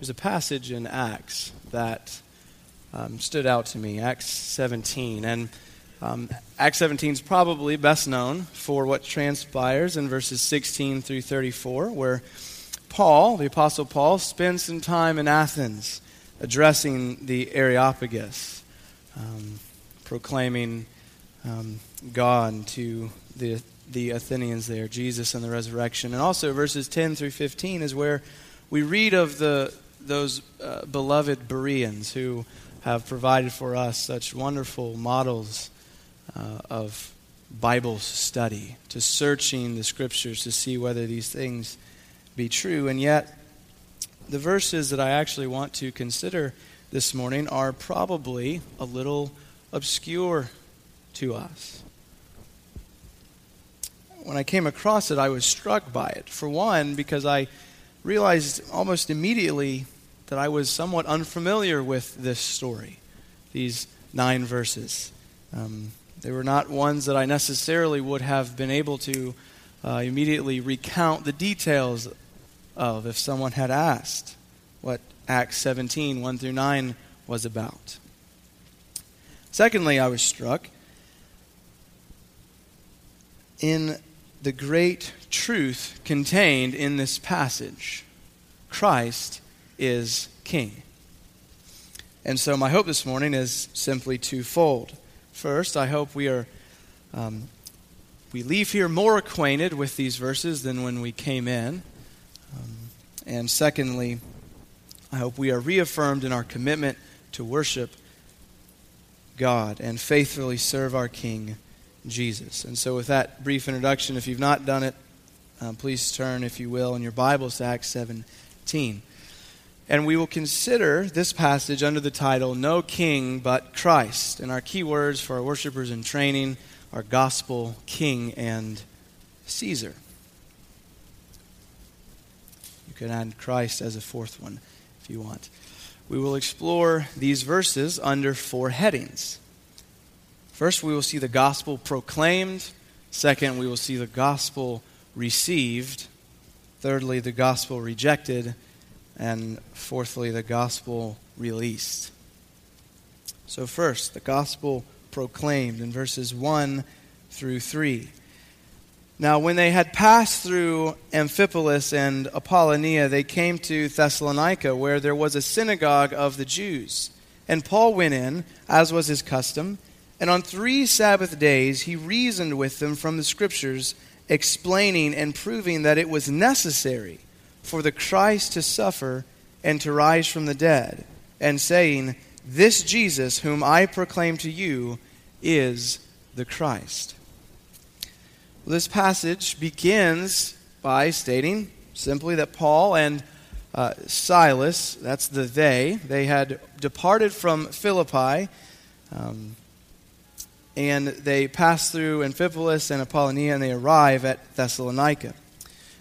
There's a passage in Acts that um, stood out to me, Acts 17. And um, Acts 17 is probably best known for what transpires in verses 16 through 34, where Paul, the Apostle Paul, spends some time in Athens addressing the Areopagus, um, proclaiming um, God to the, the Athenians there, Jesus and the resurrection. And also, verses 10 through 15 is where we read of the, those uh, beloved Bereans who have provided for us such wonderful models uh, of Bible study, to searching the scriptures to see whether these things be true. And yet, the verses that I actually want to consider this morning are probably a little obscure to us. When I came across it, I was struck by it. For one, because I realized almost immediately that I was somewhat unfamiliar with this story, these nine verses. Um, they were not ones that I necessarily would have been able to uh, immediately recount the details of if someone had asked what Acts 17, 1 through 9 was about. Secondly, I was struck in the great truth contained in this passage Christ is King. And so, my hope this morning is simply twofold. First, I hope we are um, we leave here more acquainted with these verses than when we came in. Um, and secondly, I hope we are reaffirmed in our commitment to worship God and faithfully serve our King, Jesus. And so, with that brief introduction, if you've not done it, um, please turn, if you will, in your Bibles to Acts 17. And we will consider this passage under the title, No King But Christ. And our key words for our worshipers in training are gospel, king, and Caesar. You can add Christ as a fourth one if you want. We will explore these verses under four headings. First, we will see the gospel proclaimed. Second, we will see the gospel received. Thirdly, the gospel rejected and fourthly, the gospel released. So, first, the gospel proclaimed in verses 1 through 3. Now, when they had passed through Amphipolis and Apollonia, they came to Thessalonica, where there was a synagogue of the Jews. And Paul went in, as was his custom, and on three Sabbath days he reasoned with them from the Scriptures, explaining and proving that it was necessary for the Christ to suffer and to rise from the dead, and saying, This Jesus, whom I proclaim to you, is the Christ. Well, this passage begins by stating simply that Paul and uh, Silas, that's the they, they had departed from Philippi. Um, and they pass through Amphipolis and Apollonia, and they arrive at Thessalonica.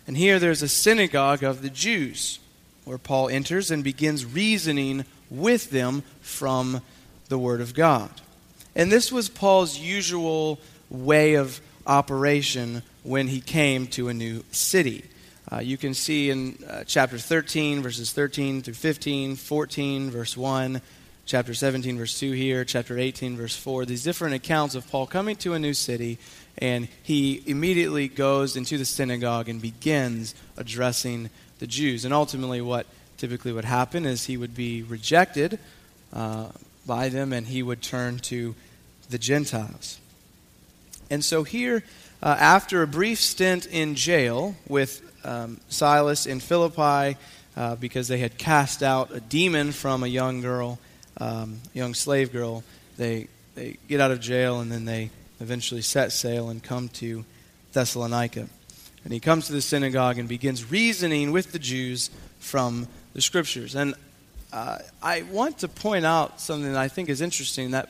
And here there's a synagogue of the Jews where Paul enters and begins reasoning with them from the Word of God. And this was Paul's usual way of operation when he came to a new city. Uh, you can see in uh, chapter 13, verses 13 through 15, 14, verse 1, chapter 17, verse 2 here, chapter 18, verse 4, these different accounts of Paul coming to a new city and he immediately goes into the synagogue and begins addressing the Jews. And ultimately, what typically would happen is he would be rejected uh, by them and he would turn to the Gentiles. And so, here, uh, after a brief stint in jail with um, Silas in Philippi, uh, because they had cast out a demon from a young girl, um, young slave girl, they, they get out of jail and then they eventually set sail and come to Thessalonica. And he comes to the synagogue and begins reasoning with the Jews from the scriptures. And uh, I want to point out something that I think is interesting that,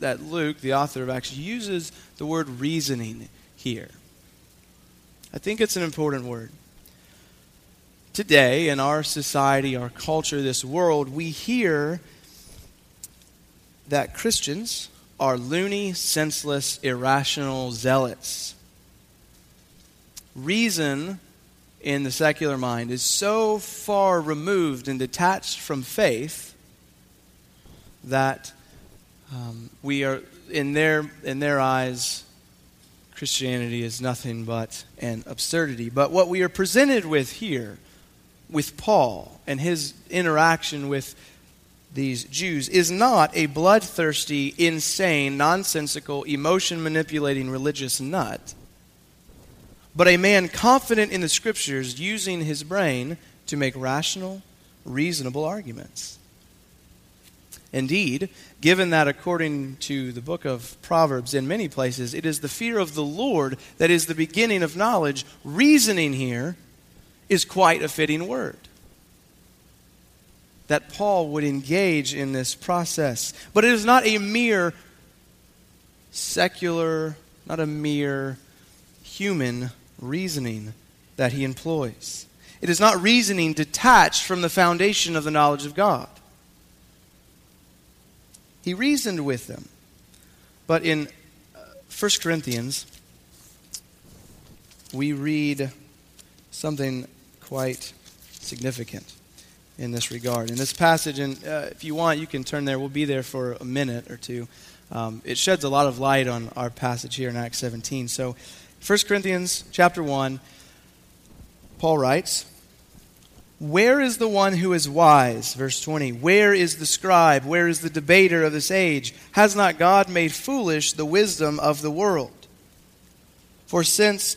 that Luke, the author of Acts, uses the word reasoning here. I think it's an important word. Today, in our society, our culture, this world, we hear that Christians are loony, senseless, irrational zealots. Reason in the secular mind is so far removed and detached from faith that um, we are, in their, in their eyes, Christianity is nothing but an absurdity. But what we are presented with here, with Paul and his interaction with these Jews, is not a bloodthirsty, insane, nonsensical, emotion manipulating religious nut, but a man confident in the scriptures using his brain to make rational, reasonable arguments. Indeed, given that according to the book of Proverbs, in many places, it is the fear of the Lord that is the beginning of knowledge, reasoning here is quite a fitting word. That Paul would engage in this process. But it is not a mere secular, not a mere human reasoning that he employs. It is not reasoning detached from the foundation of the knowledge of God. He reasoned with them. But in 1 uh, Corinthians, we read something quite significant in this regard. In this passage, and uh, if you want, you can turn there. We'll be there for a minute or two. Um, it sheds a lot of light on our passage here in Acts 17. So, 1 Corinthians chapter 1, Paul writes, where is the one who is wise? Verse 20. Where is the scribe? Where is the debater of this age? Has not God made foolish the wisdom of the world? For since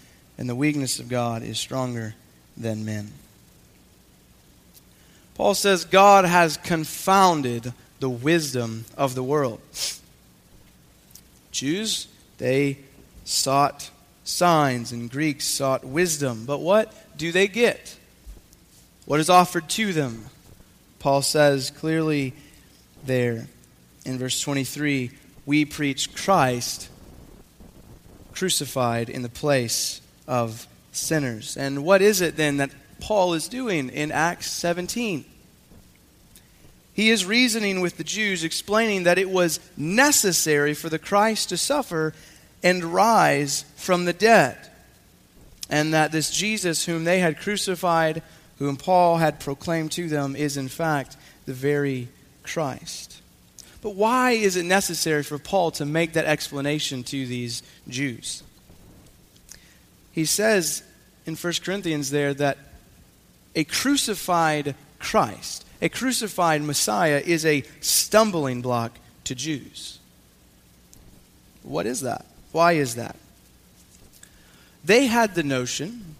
and the weakness of God is stronger than men. Paul says God has confounded the wisdom of the world. Jews, they sought signs, and Greeks sought wisdom. But what do they get? what is offered to them. Paul says clearly there in verse 23 we preach Christ crucified in the place of sinners. And what is it then that Paul is doing in Acts 17? He is reasoning with the Jews, explaining that it was necessary for the Christ to suffer and rise from the dead. And that this Jesus, whom they had crucified, whom Paul had proclaimed to them, is in fact the very Christ. But why is it necessary for Paul to make that explanation to these Jews? He says in 1 Corinthians there that a crucified Christ, a crucified Messiah, is a stumbling block to Jews. What is that? Why is that? They had the notion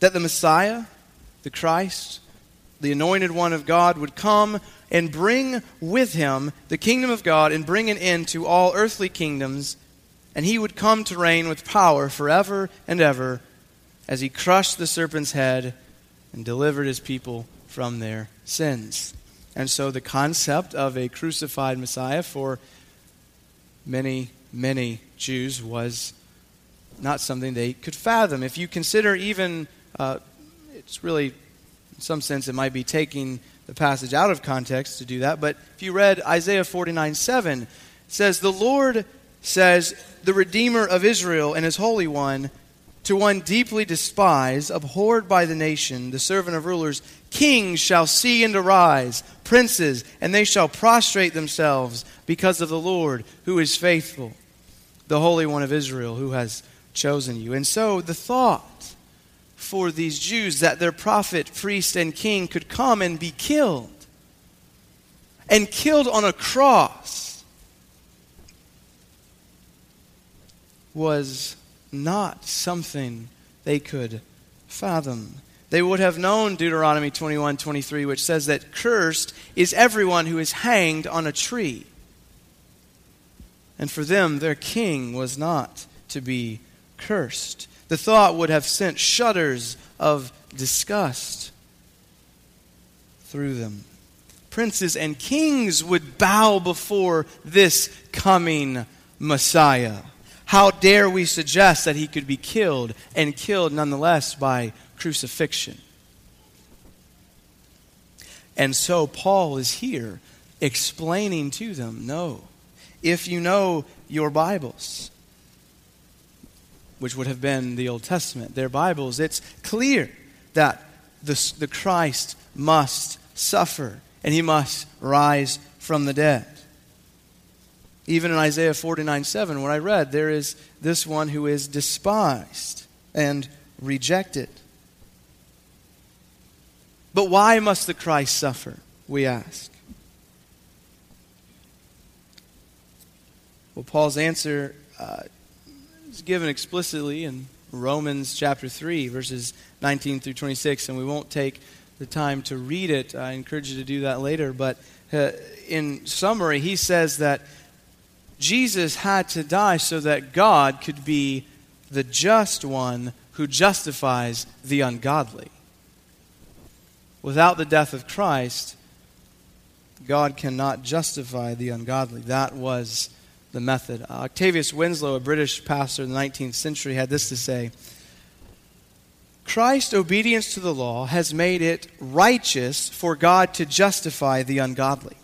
that the Messiah the Christ, the anointed one of God, would come and bring with him the kingdom of God and bring an end to all earthly kingdoms, and he would come to reign with power forever and ever as he crushed the serpent's head and delivered his people from their sins. And so the concept of a crucified Messiah for many, many Jews was not something they could fathom. If you consider even uh, it's really, in some sense, it might be taking the passage out of context to do that. But if you read Isaiah 49 7, it says, The Lord says, The Redeemer of Israel and his Holy One, to one deeply despised, abhorred by the nation, the servant of rulers, kings shall see and arise, princes, and they shall prostrate themselves because of the Lord who is faithful, the Holy One of Israel who has chosen you. And so the thought for these Jews that their prophet, priest, and king could come and be killed. And killed on a cross was not something they could fathom. They would have known Deuteronomy 21 23, which says that cursed is everyone who is hanged on a tree. And for them, their king was not to be cursed. The thought would have sent shudders of disgust through them. Princes and kings would bow before this coming Messiah. How dare we suggest that he could be killed and killed nonetheless by crucifixion? And so Paul is here explaining to them no, if you know your Bibles, which would have been the Old Testament, their Bibles, it's clear that the, the Christ must suffer and he must rise from the dead. Even in Isaiah 49 7, what I read, there is this one who is despised and rejected. But why must the Christ suffer? We ask. Well, Paul's answer uh, is given explicitly in Romans chapter 3, verses 19 through 26, and we won't take the time to read it. I encourage you to do that later. But uh, in summary, he says that Jesus had to die so that God could be the just one who justifies the ungodly. Without the death of Christ, God cannot justify the ungodly. That was the method. Uh, Octavius Winslow, a British pastor in the 19th century, had this to say Christ's obedience to the law has made it righteous for God to justify the ungodly.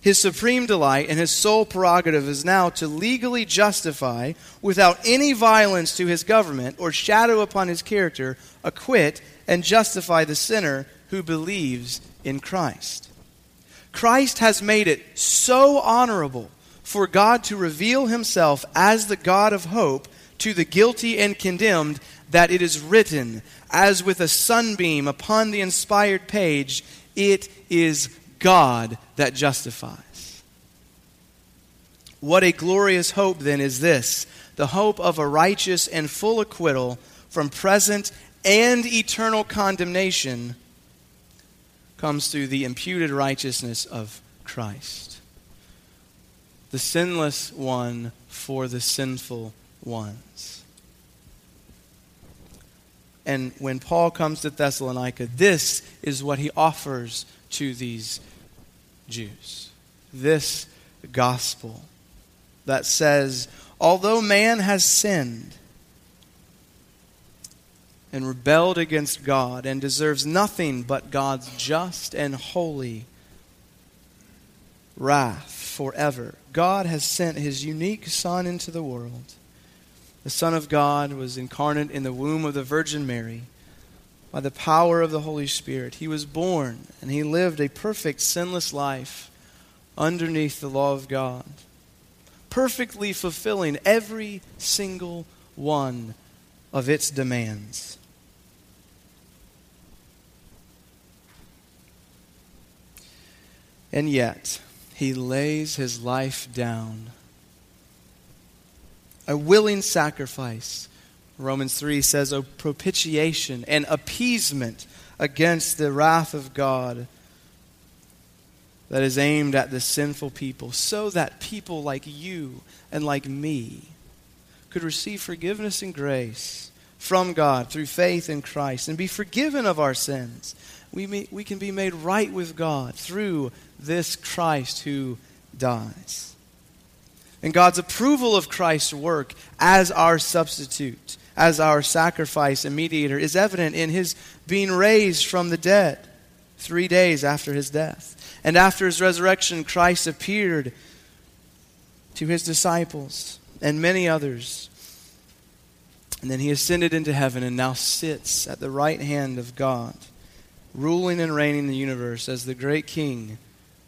His supreme delight and his sole prerogative is now to legally justify, without any violence to his government or shadow upon his character, acquit and justify the sinner who believes in Christ. Christ has made it so honorable for God to reveal himself as the God of hope to the guilty and condemned that it is written, as with a sunbeam upon the inspired page, it is God that justifies. What a glorious hope, then, is this the hope of a righteous and full acquittal from present and eternal condemnation comes through the imputed righteousness of Christ, the sinless one for the sinful ones. And when Paul comes to Thessalonica, this is what he offers to these Jews. This gospel that says, although man has sinned and rebelled against God and deserves nothing but God's just and holy wrath forever, God has sent his unique Son into the world. The Son of God was incarnate in the womb of the Virgin Mary by the power of the Holy Spirit. He was born and he lived a perfect, sinless life underneath the law of God, perfectly fulfilling every single one of its demands. And yet, he lays his life down. A willing sacrifice Romans 3 says, a propitiation and appeasement against the wrath of God that is aimed at the sinful people, so that people like you and like me could receive forgiveness and grace from God through faith in Christ and be forgiven of our sins. We, may, we can be made right with God through this Christ who dies. And God's approval of Christ's work as our substitute as our sacrifice and mediator is evident in his being raised from the dead three days after his death. And after his resurrection, Christ appeared to his disciples and many others. And then he ascended into heaven and now sits at the right hand of God, ruling and reigning the universe as the great king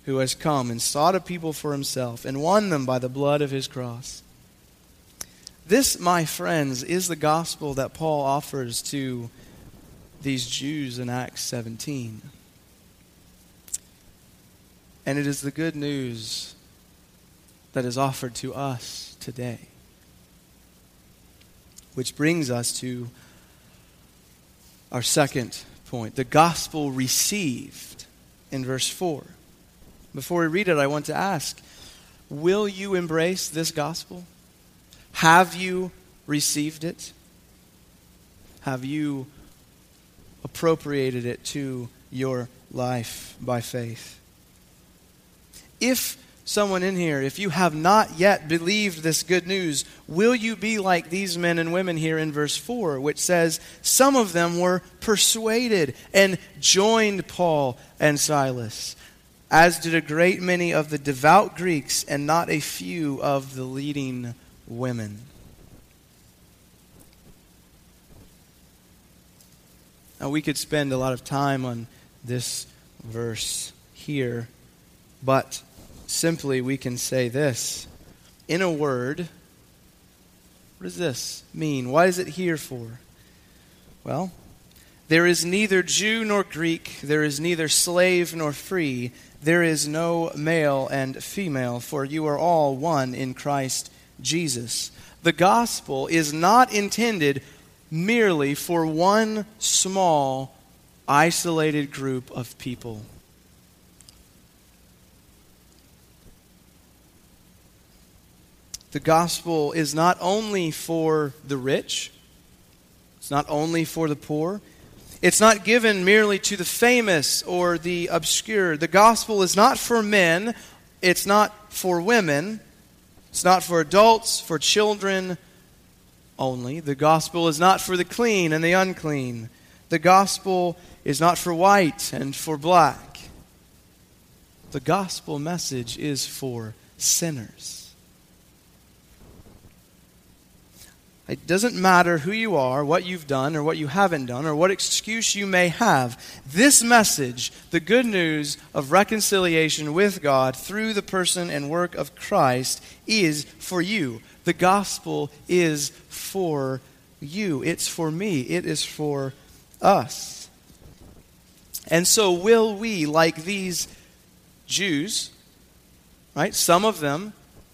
who has come and sought a people for himself and won them by the blood of his cross. This, my friends, is the gospel that Paul offers to these Jews in Acts 17. And it is the good news that is offered to us today. Which brings us to our second point the gospel received in verse 4. Before we read it, I want to ask Will you embrace this gospel? Have you received it? Have you appropriated it to your life by faith. If someone in here, if you have not yet believed this good news, will you be like these men and women here in verse 4, which says, Some of them were persuaded and joined Paul and Silas, as did a great many of the devout Greeks and not a few of the leading women. Now, we could spend a lot of time on this verse here, but simply we can say this. In a word, what does this mean? Why is it here for? Well, there is neither Jew nor Greek, there is neither slave nor free, there is no male and female, for you are all one in Christ Jesus. The gospel is not intended merely for one small, isolated group of people. The gospel is not only for the rich, it's not only for the poor, it's not given merely to the famous or the obscure. The gospel is not for men, it's not for women, it's not for adults, for children, only. The gospel is not for the clean and the unclean. The gospel is not for white and for black. The gospel message is for sinners. It doesn't matter who you are, what you've done, or what you haven't done, or what excuse you may have. This message, the good news of reconciliation with God through the person and work of Christ, is for you. The gospel is for you. It's for me. It is for us. And so, will we, like these Jews, right? Some of them,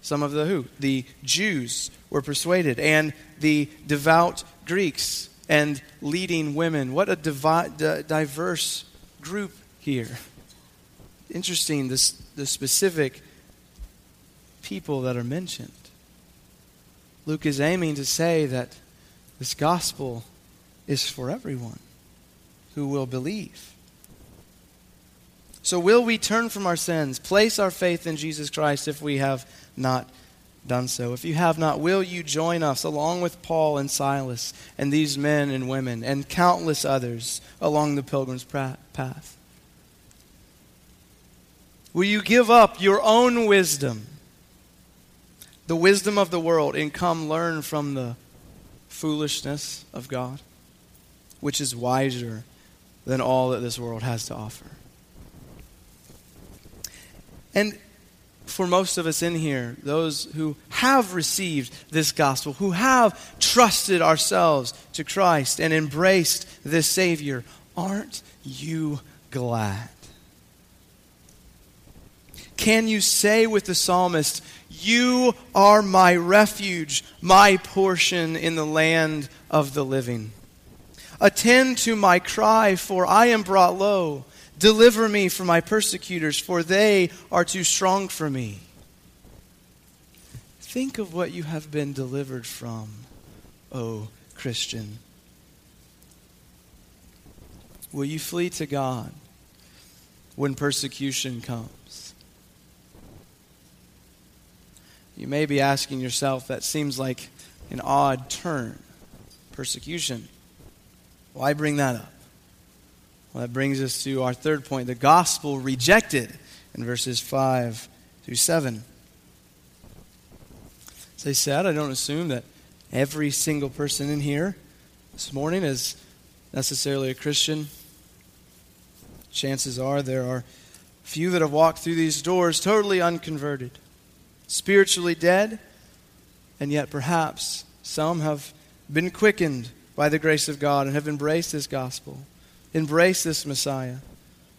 some of the who? The Jews were persuaded, and the devout Greeks and leading women. What a divi- di- diverse group here. Interesting, this, the specific people that are mentioned. Luke is aiming to say that this gospel is for everyone who will believe. So, will we turn from our sins, place our faith in Jesus Christ if we have not done so? If you have not, will you join us along with Paul and Silas and these men and women and countless others along the pilgrim's path? Will you give up your own wisdom? the wisdom of the world and come learn from the foolishness of God, which is wiser than all that this world has to offer. And for most of us in here, those who have received this gospel, who have trusted ourselves to Christ and embraced this Savior, aren't you glad? Can you say with the psalmist, You are my refuge, my portion in the land of the living? Attend to my cry, for I am brought low. Deliver me from my persecutors, for they are too strong for me. Think of what you have been delivered from, O Christian. Will you flee to God when persecution comes? You may be asking yourself, that seems like an odd turn. Persecution. Why bring that up? Well, that brings us to our third point the gospel rejected in verses 5 through 7. As I said, I don't assume that every single person in here this morning is necessarily a Christian. Chances are there are few that have walked through these doors totally unconverted spiritually dead, and yet perhaps some have been quickened by the grace of God and have embraced this gospel, embraced this Messiah.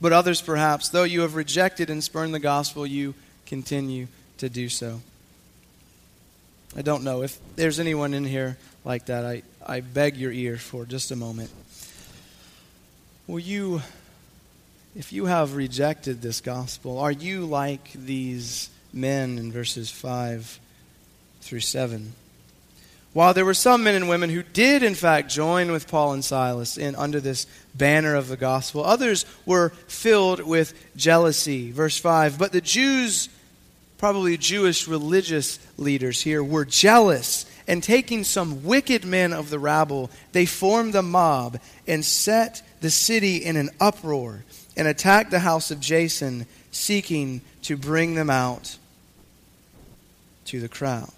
But others, perhaps, though you have rejected and spurned the gospel, you continue to do so. I don't know if there's anyone in here like that. I, I beg your ear for just a moment. Will you, if you have rejected this gospel, are you like these men in verses 5 through 7? While there were some men and women who did, in fact, join with Paul and Silas in, under this banner of the gospel, others were filled with jealousy. Verse 5 But the Jews, probably Jewish religious leaders here, were jealous, and taking some wicked men of the rabble, they formed a mob and set the city in an uproar and attacked the house of Jason, seeking to bring them out to the crowd.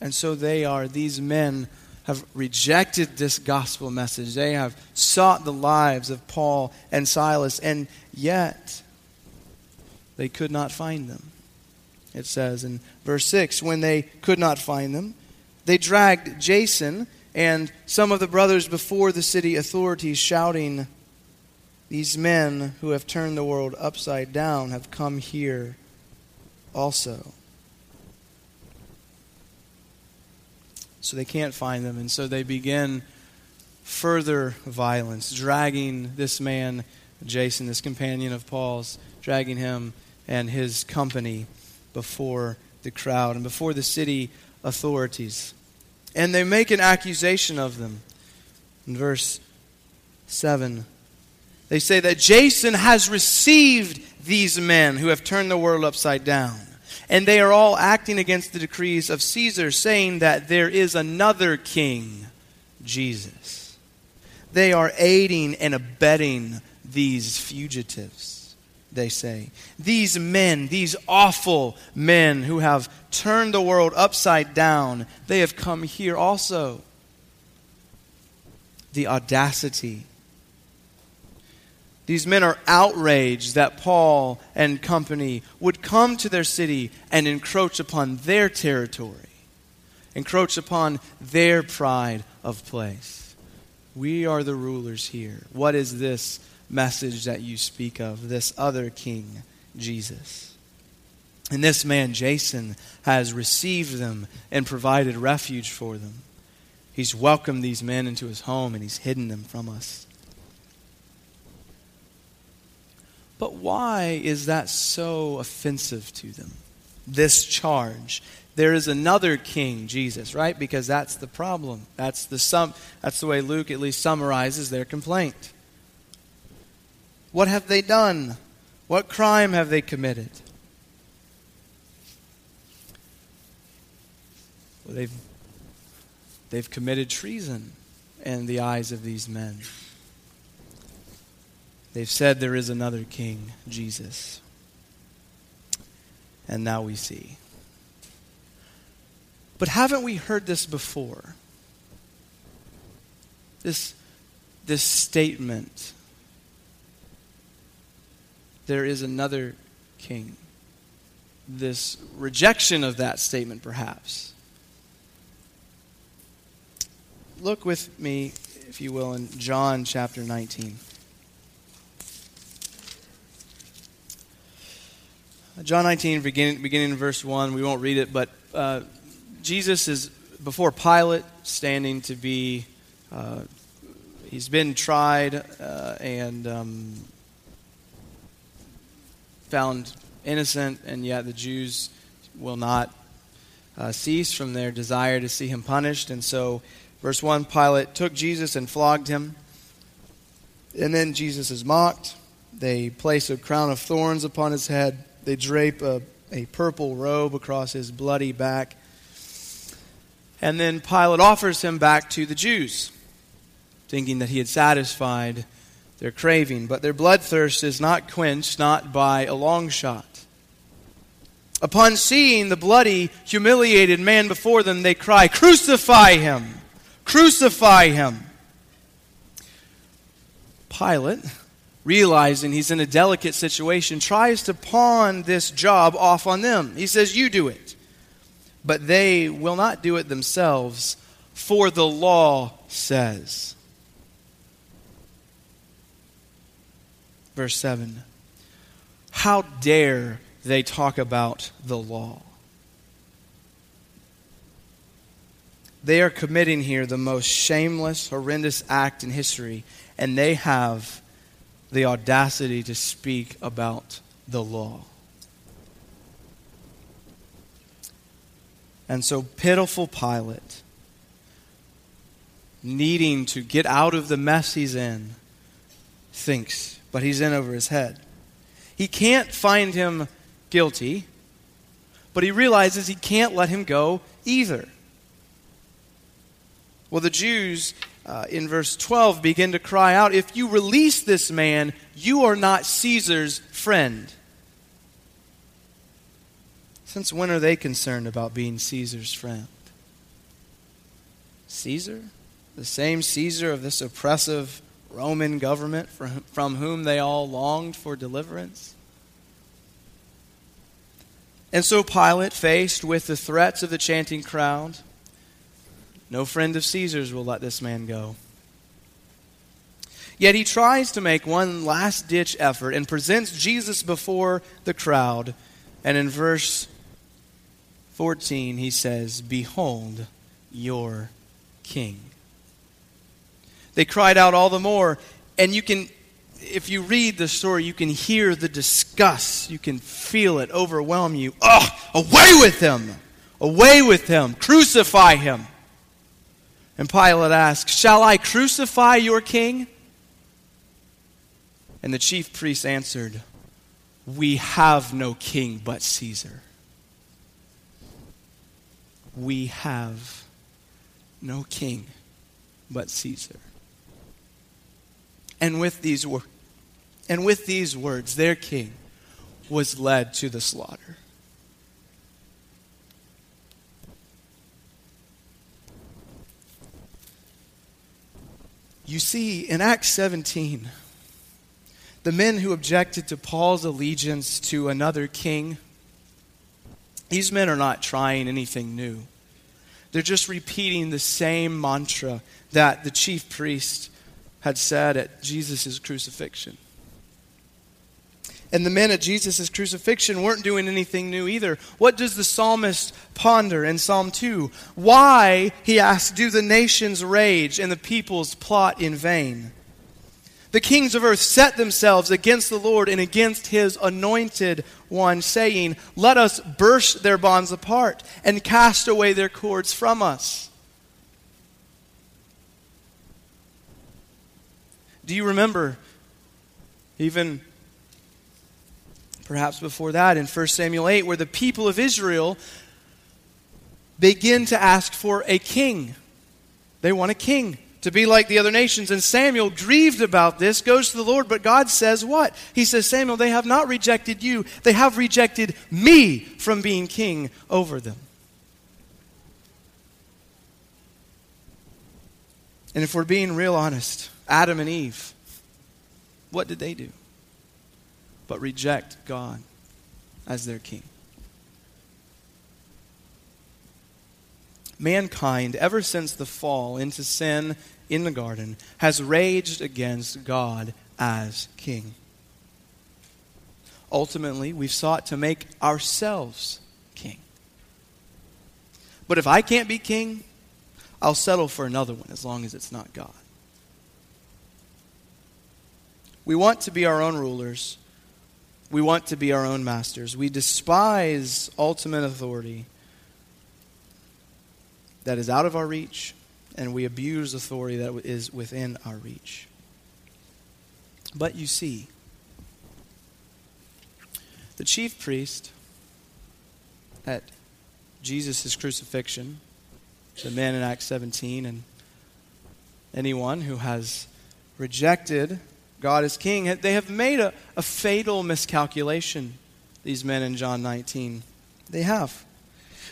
And so they are, these men have rejected this gospel message. They have sought the lives of Paul and Silas, and yet they could not find them. It says in verse 6 when they could not find them, they dragged Jason and some of the brothers before the city authorities, shouting, These men who have turned the world upside down have come here also. So they can't find them, and so they begin further violence, dragging this man, Jason, this companion of Paul's, dragging him and his company before the crowd and before the city authorities. And they make an accusation of them. In verse 7, they say that Jason has received these men who have turned the world upside down. And they are all acting against the decrees of Caesar, saying that there is another king, Jesus. They are aiding and abetting these fugitives, they say. These men, these awful men who have turned the world upside down, they have come here also. The audacity these men are outraged that Paul and company would come to their city and encroach upon their territory, encroach upon their pride of place. We are the rulers here. What is this message that you speak of, this other king, Jesus? And this man, Jason, has received them and provided refuge for them. He's welcomed these men into his home and he's hidden them from us. But why is that so offensive to them? This charge. There is another king, Jesus, right? Because that's the problem. That's the sum that's the way Luke at least summarizes their complaint. What have they done? What crime have they committed? Well, they've, they've committed treason in the eyes of these men. They've said there is another king, Jesus. And now we see. But haven't we heard this before? This, this statement there is another king. This rejection of that statement, perhaps. Look with me, if you will, in John chapter 19. John 19, beginning, beginning in verse 1. We won't read it, but uh, Jesus is before Pilate, standing to be, uh, he's been tried uh, and um, found innocent, and yet the Jews will not uh, cease from their desire to see him punished. And so, verse 1 Pilate took Jesus and flogged him. And then Jesus is mocked. They place a crown of thorns upon his head they drape a, a purple robe across his bloody back. And then Pilate offers him back to the Jews, thinking that he had satisfied their craving. But their bloodthirst is not quenched, not by a long shot. Upon seeing the bloody, humiliated man before them, they cry, Crucify him! Crucify him! Pilate realizing he's in a delicate situation, tries to pawn this job off on them. He says, You do it. But they will not do it themselves, for the law says. Verse 7 How dare they talk about the law? They are committing here the most shameless, horrendous act in history, and they have the audacity to speak about the law. And so, pitiful Pilate, needing to get out of the mess he's in, thinks, but he's in over his head. He can't find him guilty, but he realizes he can't let him go either. Well, the Jews uh, in verse 12 begin to cry out, If you release this man, you are not Caesar's friend. Since when are they concerned about being Caesar's friend? Caesar? The same Caesar of this oppressive Roman government from whom they all longed for deliverance? And so Pilate, faced with the threats of the chanting crowd, no friend of Caesar's will let this man go. Yet he tries to make one last ditch effort and presents Jesus before the crowd. And in verse 14, he says, Behold your king. They cried out all the more, and you can, if you read the story, you can hear the disgust. You can feel it overwhelm you. Oh, away with him! Away with him! Crucify him! And Pilate asks, Shall I crucify your king? And the chief priests answered, We have no king but Caesar. We have no king but Caesar. And with these words, and with these words, their king was led to the slaughter. You see, in Acts 17, the men who objected to Paul's allegiance to another king, these men are not trying anything new. They're just repeating the same mantra that the chief priest had said at Jesus' crucifixion. And the men at Jesus' crucifixion weren't doing anything new either. What does the psalmist ponder in Psalm 2? Why, he asks, do the nations rage and the peoples plot in vain? The kings of earth set themselves against the Lord and against his anointed one, saying, Let us burst their bonds apart and cast away their cords from us. Do you remember even perhaps before that in 1 Samuel 8, where the people of Israel begin to ask for a king. They want a king to be like the other nations. And Samuel, grieved about this, goes to the Lord. But God says what? He says, Samuel, they have not rejected you, they have rejected me from being king over them. And if we're being real honest, Adam and Eve, what did they do? But reject God as their king. Mankind, ever since the fall into sin in the garden, has raged against God as king. Ultimately, we've sought to make ourselves king. But if I can't be king, I'll settle for another one as long as it's not God. We want to be our own rulers, we want to be our own masters. We despise ultimate authority that is out of our reach, and we abuse authority that is within our reach. But you see, the chief priest at Jesus' crucifixion, the man in Acts 17, and anyone who has rejected God is king, they have made a, a fatal miscalculation, these men in John 19. They have.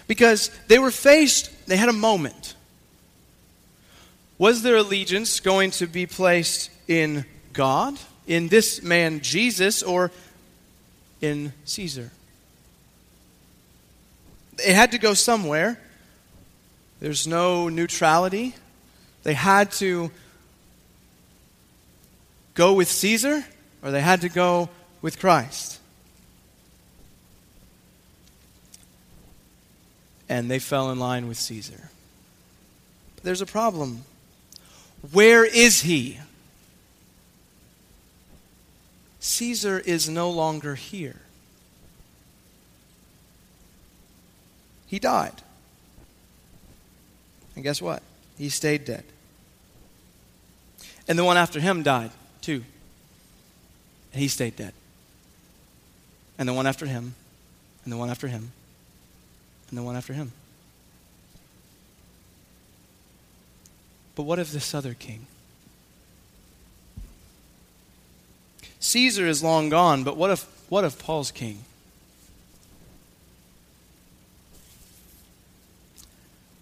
Because they were faced, they had a moment. Was their allegiance going to be placed in God, in this man Jesus, or in Caesar? It had to go somewhere. There's no neutrality. They had to go with Caesar or they had to go with Christ. And they fell in line with Caesar. But there's a problem. Where is he? Caesar is no longer here. He died. And guess what? He stayed dead. And the one after him died, too. And he stayed dead. And the one after him, and the one after him, and the one after him. But what of this other king? Caesar is long gone, but what of, what of Paul's king?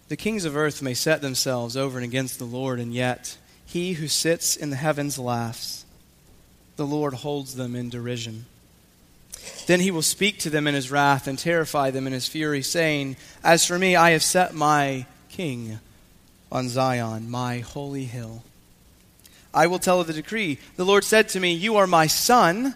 The kings of earth may set themselves over and against the Lord, and yet he who sits in the heavens laughs. The Lord holds them in derision. Then he will speak to them in his wrath and terrify them in his fury, saying, As for me, I have set my king on Zion, my holy hill. I will tell of the decree. The Lord said to me, You are my son.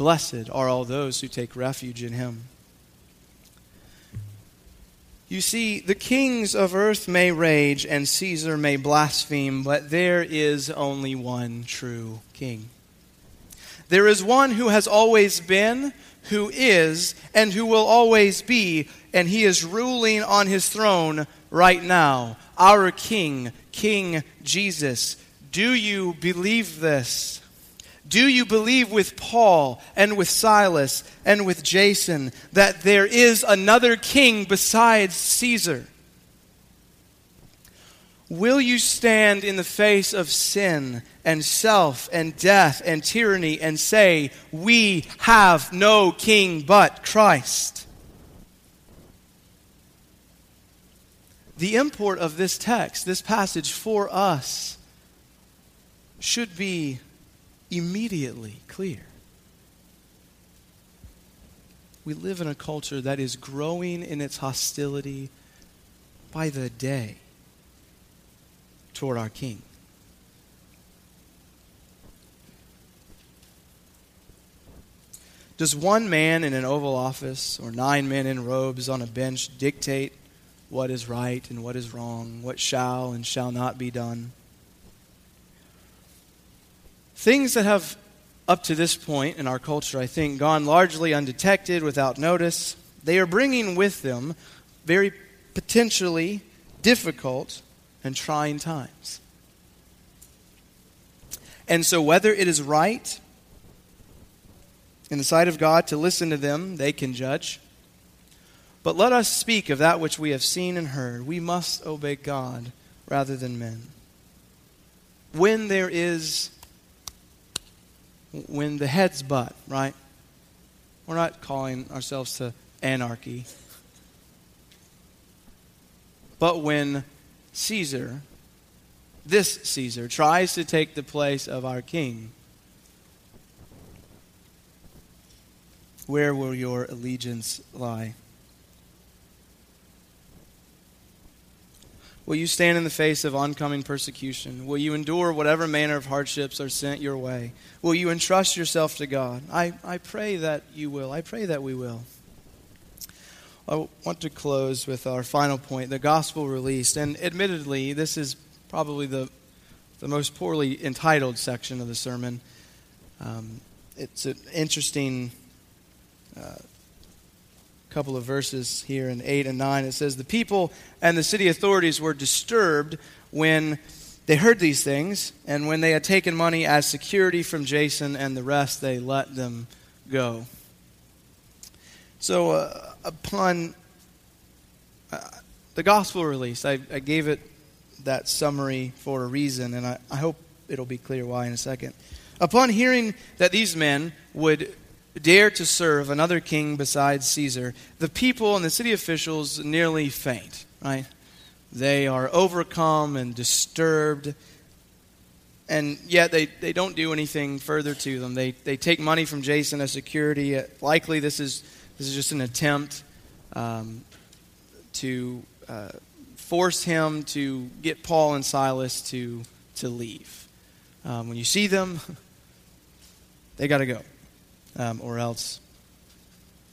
Blessed are all those who take refuge in him. You see, the kings of earth may rage and Caesar may blaspheme, but there is only one true king. There is one who has always been, who is, and who will always be, and he is ruling on his throne right now. Our King, King Jesus. Do you believe this? Do you believe with Paul and with Silas and with Jason that there is another king besides Caesar? Will you stand in the face of sin and self and death and tyranny and say, We have no king but Christ? The import of this text, this passage for us, should be immediately clear. We live in a culture that is growing in its hostility by the day toward our King. Does one man in an Oval Office or nine men in robes on a bench dictate what is right and what is wrong, what shall and shall not be done? Things that have, up to this point in our culture, I think, gone largely undetected, without notice, they are bringing with them very potentially difficult and trying times. And so, whether it is right in the sight of God to listen to them, they can judge. But let us speak of that which we have seen and heard. We must obey God rather than men. When there is when the heads butt, right? We're not calling ourselves to anarchy. But when Caesar, this Caesar, tries to take the place of our king, where will your allegiance lie? Will you stand in the face of oncoming persecution? Will you endure whatever manner of hardships are sent your way? Will you entrust yourself to God? I, I pray that you will. I pray that we will. I want to close with our final point the gospel released. And admittedly, this is probably the, the most poorly entitled section of the sermon. Um, it's an interesting uh, couple of verses here in 8 and 9. It says, The people and the city authorities were disturbed when they heard these things, and when they had taken money as security from Jason and the rest, they let them go. So, uh, upon uh, the gospel release, I, I, gave it that summary for a reason, and I, I hope it'll be clear why in a second. Upon hearing that these men would dare to serve another king besides Caesar, the people and the city officials nearly faint, right? They are overcome and disturbed, and yet they, they don't do anything further to them. They, they take money from Jason as security. Likely, this is, this is just an attempt um, to uh, force him to get Paul and Silas to, to leave. Um, when you see them, they got to go, um, or else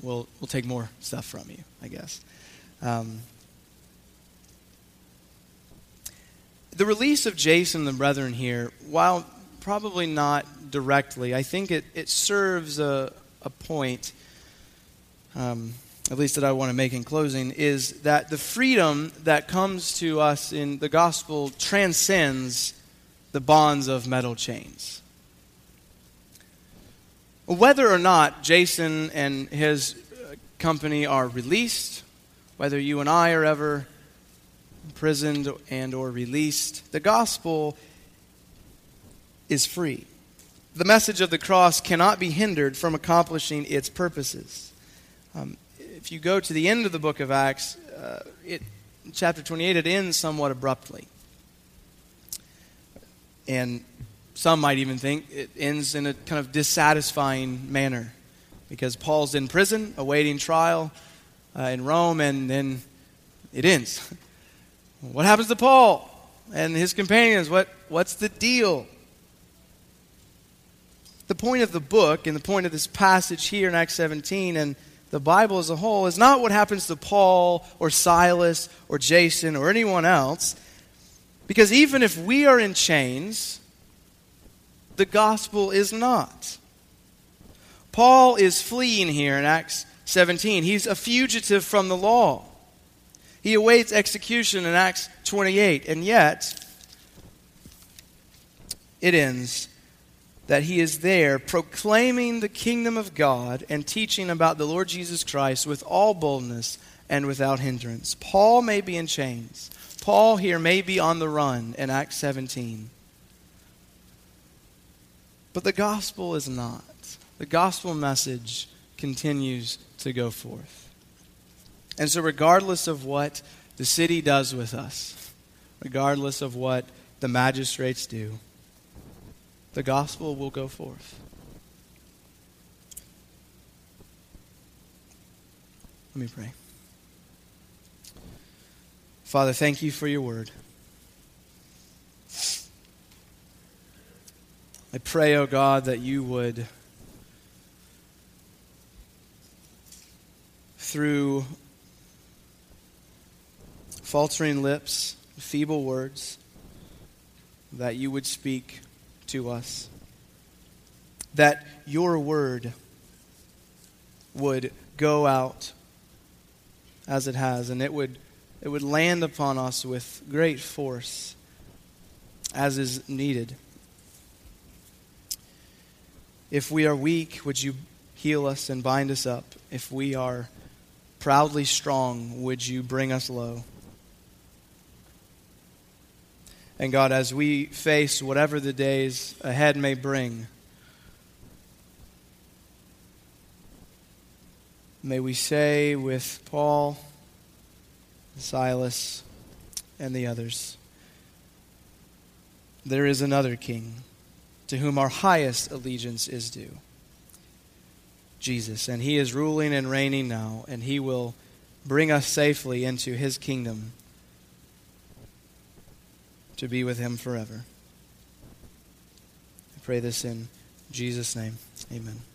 we'll, we'll take more stuff from you, I guess. Um, the release of Jason and the brethren here, while probably not directly, I think it, it serves a, a point, um, at least that I want to make in closing, is that the freedom that comes to us in the gospel transcends the bonds of metal chains. Whether or not Jason and his uh, company are released, whether you and I are ever imprisoned and or released, the gospel is free. The message of the cross cannot be hindered from accomplishing its purposes. Um, if you go to the end of the book of Acts, uh, it, chapter 28, it ends somewhat abruptly. And some might even think it ends in a kind of dissatisfying manner because Paul's in prison awaiting trial uh, in Rome, and then it ends. what happens to Paul and his companions? What, what's the deal? The point of the book and the point of this passage here in Acts 17 and the Bible as a whole is not what happens to Paul or Silas or Jason or anyone else. Because even if we are in chains, the gospel is not. Paul is fleeing here in Acts 17. He's a fugitive from the law. He awaits execution in Acts 28, and yet it ends that he is there proclaiming the kingdom of God and teaching about the Lord Jesus Christ with all boldness and without hindrance. Paul may be in chains. Paul here may be on the run in Acts 17. But the gospel is not. The gospel message continues to go forth. And so, regardless of what the city does with us, regardless of what the magistrates do, the gospel will go forth. Let me pray. Father, thank you for your word. I pray, O oh God, that you would, through faltering lips, feeble words, that you would speak to us. That your word would go out as it has, and it would, it would land upon us with great force as is needed. If we are weak, would you heal us and bind us up? If we are proudly strong, would you bring us low? And God, as we face whatever the days ahead may bring, may we say with Paul, Silas, and the others, there is another king to whom our highest allegiance is due. Jesus. And he is ruling and reigning now, and he will bring us safely into his kingdom to be with him forever. I pray this in Jesus' name. Amen.